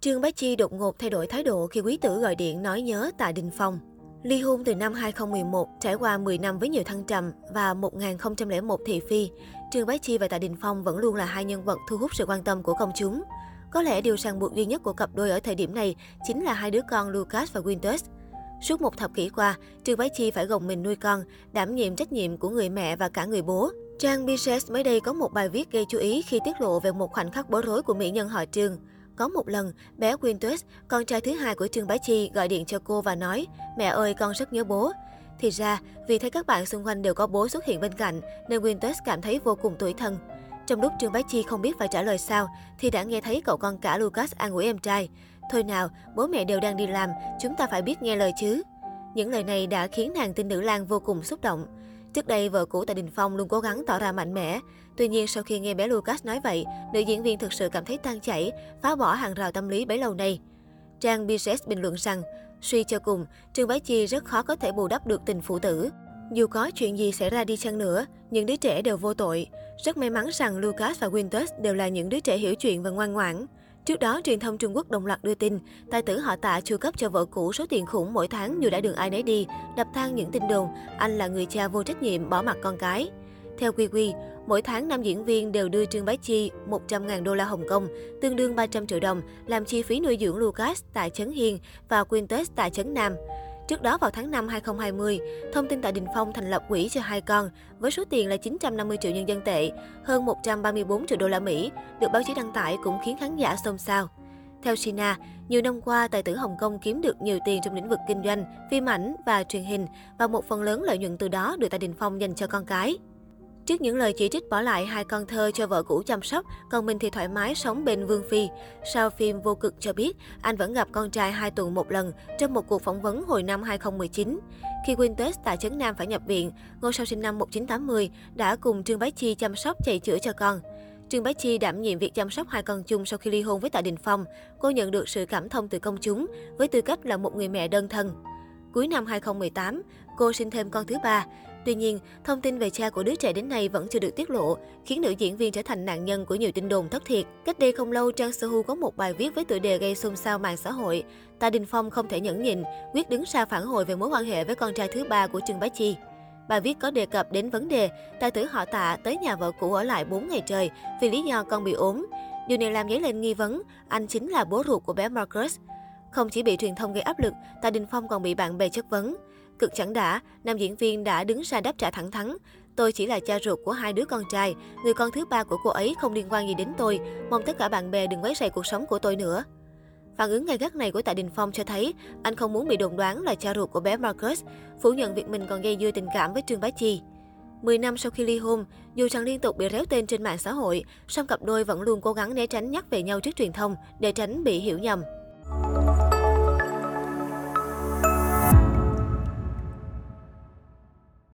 Trương Bá Chi đột ngột thay đổi thái độ khi quý tử gọi điện nói nhớ Tạ Đình Phong. Ly hôn từ năm 2011, trải qua 10 năm với nhiều thăng trầm và 1001 thị phi, Trương Bá Chi và Tạ Đình Phong vẫn luôn là hai nhân vật thu hút sự quan tâm của công chúng. Có lẽ điều ràng buộc duy nhất của cặp đôi ở thời điểm này chính là hai đứa con Lucas và Quintus. Suốt một thập kỷ qua, Trương Bá Chi phải gồng mình nuôi con, đảm nhiệm trách nhiệm của người mẹ và cả người bố. Trang Bises mới đây có một bài viết gây chú ý khi tiết lộ về một khoảnh khắc bối rối của mỹ nhân họ Trương. Có một lần, bé Quintus, con trai thứ hai của Trương Bá Chi, gọi điện cho cô và nói, mẹ ơi, con rất nhớ bố. Thì ra, vì thấy các bạn xung quanh đều có bố xuất hiện bên cạnh, nên Quintus cảm thấy vô cùng tủi thân. Trong lúc Trương Bá Chi không biết phải trả lời sao, thì đã nghe thấy cậu con cả Lucas an ủi em trai. Thôi nào, bố mẹ đều đang đi làm, chúng ta phải biết nghe lời chứ. Những lời này đã khiến nàng tin nữ lang vô cùng xúc động. Trước đây, vợ cũ tại Đình Phong luôn cố gắng tỏ ra mạnh mẽ. Tuy nhiên, sau khi nghe bé Lucas nói vậy, nữ diễn viên thực sự cảm thấy tan chảy, phá bỏ hàng rào tâm lý bấy lâu nay. Trang Bises bình luận rằng, suy cho cùng, Trương Bá Chi rất khó có thể bù đắp được tình phụ tử. Dù có chuyện gì xảy ra đi chăng nữa, những đứa trẻ đều vô tội. Rất may mắn rằng Lucas và Winters đều là những đứa trẻ hiểu chuyện và ngoan ngoãn. Trước đó, truyền thông Trung Quốc đồng loạt đưa tin, tài tử họ tạ chu cấp cho vợ cũ số tiền khủng mỗi tháng dù đã đường ai nấy đi, đập tan những tin đồn anh là người cha vô trách nhiệm bỏ mặt con cái. Theo Quy Quy, mỗi tháng nam diễn viên đều đưa Trương Bá Chi 100.000 đô la Hồng Kông, tương đương 300 triệu đồng, làm chi phí nuôi dưỡng Lucas tại Trấn Hiên và Quintus tại Trấn Nam. Trước đó vào tháng 5 2020, thông tin tại Đình Phong thành lập quỹ cho hai con với số tiền là 950 triệu nhân dân tệ, hơn 134 triệu đô la Mỹ, được báo chí đăng tải cũng khiến khán giả xôn xao. Theo Sina, nhiều năm qua, tài tử Hồng Kông kiếm được nhiều tiền trong lĩnh vực kinh doanh, phim ảnh và truyền hình và một phần lớn lợi nhuận từ đó được Tạ Đình Phong dành cho con cái. Trước những lời chỉ trích bỏ lại hai con thơ cho vợ cũ chăm sóc, còn mình thì thoải mái sống bên Vương Phi. Sau phim Vô Cực cho biết, anh vẫn gặp con trai hai tuần một lần trong một cuộc phỏng vấn hồi năm 2019. Khi Quintus tại Trấn Nam phải nhập viện, ngôi sao sinh năm 1980 đã cùng Trương Bá Chi chăm sóc chạy chữa cho con. Trương Bá Chi đảm nhiệm việc chăm sóc hai con chung sau khi ly hôn với Tạ Đình Phong. Cô nhận được sự cảm thông từ công chúng với tư cách là một người mẹ đơn thân. Cuối năm 2018, cô sinh thêm con thứ ba. Tuy nhiên, thông tin về cha của đứa trẻ đến nay vẫn chưa được tiết lộ, khiến nữ diễn viên trở thành nạn nhân của nhiều tin đồn thất thiệt. Cách đây không lâu, Trang Seo có một bài viết với tựa đề gây xôn xao mạng xã hội. Tạ Đình Phong không thể nhẫn nhịn, quyết đứng ra phản hồi về mối quan hệ với con trai thứ ba của Trương Bá Chi. Bài viết có đề cập đến vấn đề tài tử họ tạ tới nhà vợ cũ ở lại 4 ngày trời vì lý do con bị ốm. Điều này làm dấy lên nghi vấn anh chính là bố ruột của bé Marcus. Không chỉ bị truyền thông gây áp lực, Tạ Đình Phong còn bị bạn bè chất vấn. Cực chẳng đã, nam diễn viên đã đứng ra đáp trả thẳng thắn. Tôi chỉ là cha ruột của hai đứa con trai, người con thứ ba của cô ấy không liên quan gì đến tôi. Mong tất cả bạn bè đừng quấy rầy cuộc sống của tôi nữa. Phản ứng gay gắt này của Tạ Đình Phong cho thấy anh không muốn bị đồn đoán là cha ruột của bé Marcus, phủ nhận việc mình còn gây dưa tình cảm với Trương Bá Chi. 10 năm sau khi ly hôn, dù rằng liên tục bị réo tên trên mạng xã hội, song cặp đôi vẫn luôn cố gắng né tránh nhắc về nhau trước truyền thông để tránh bị hiểu nhầm.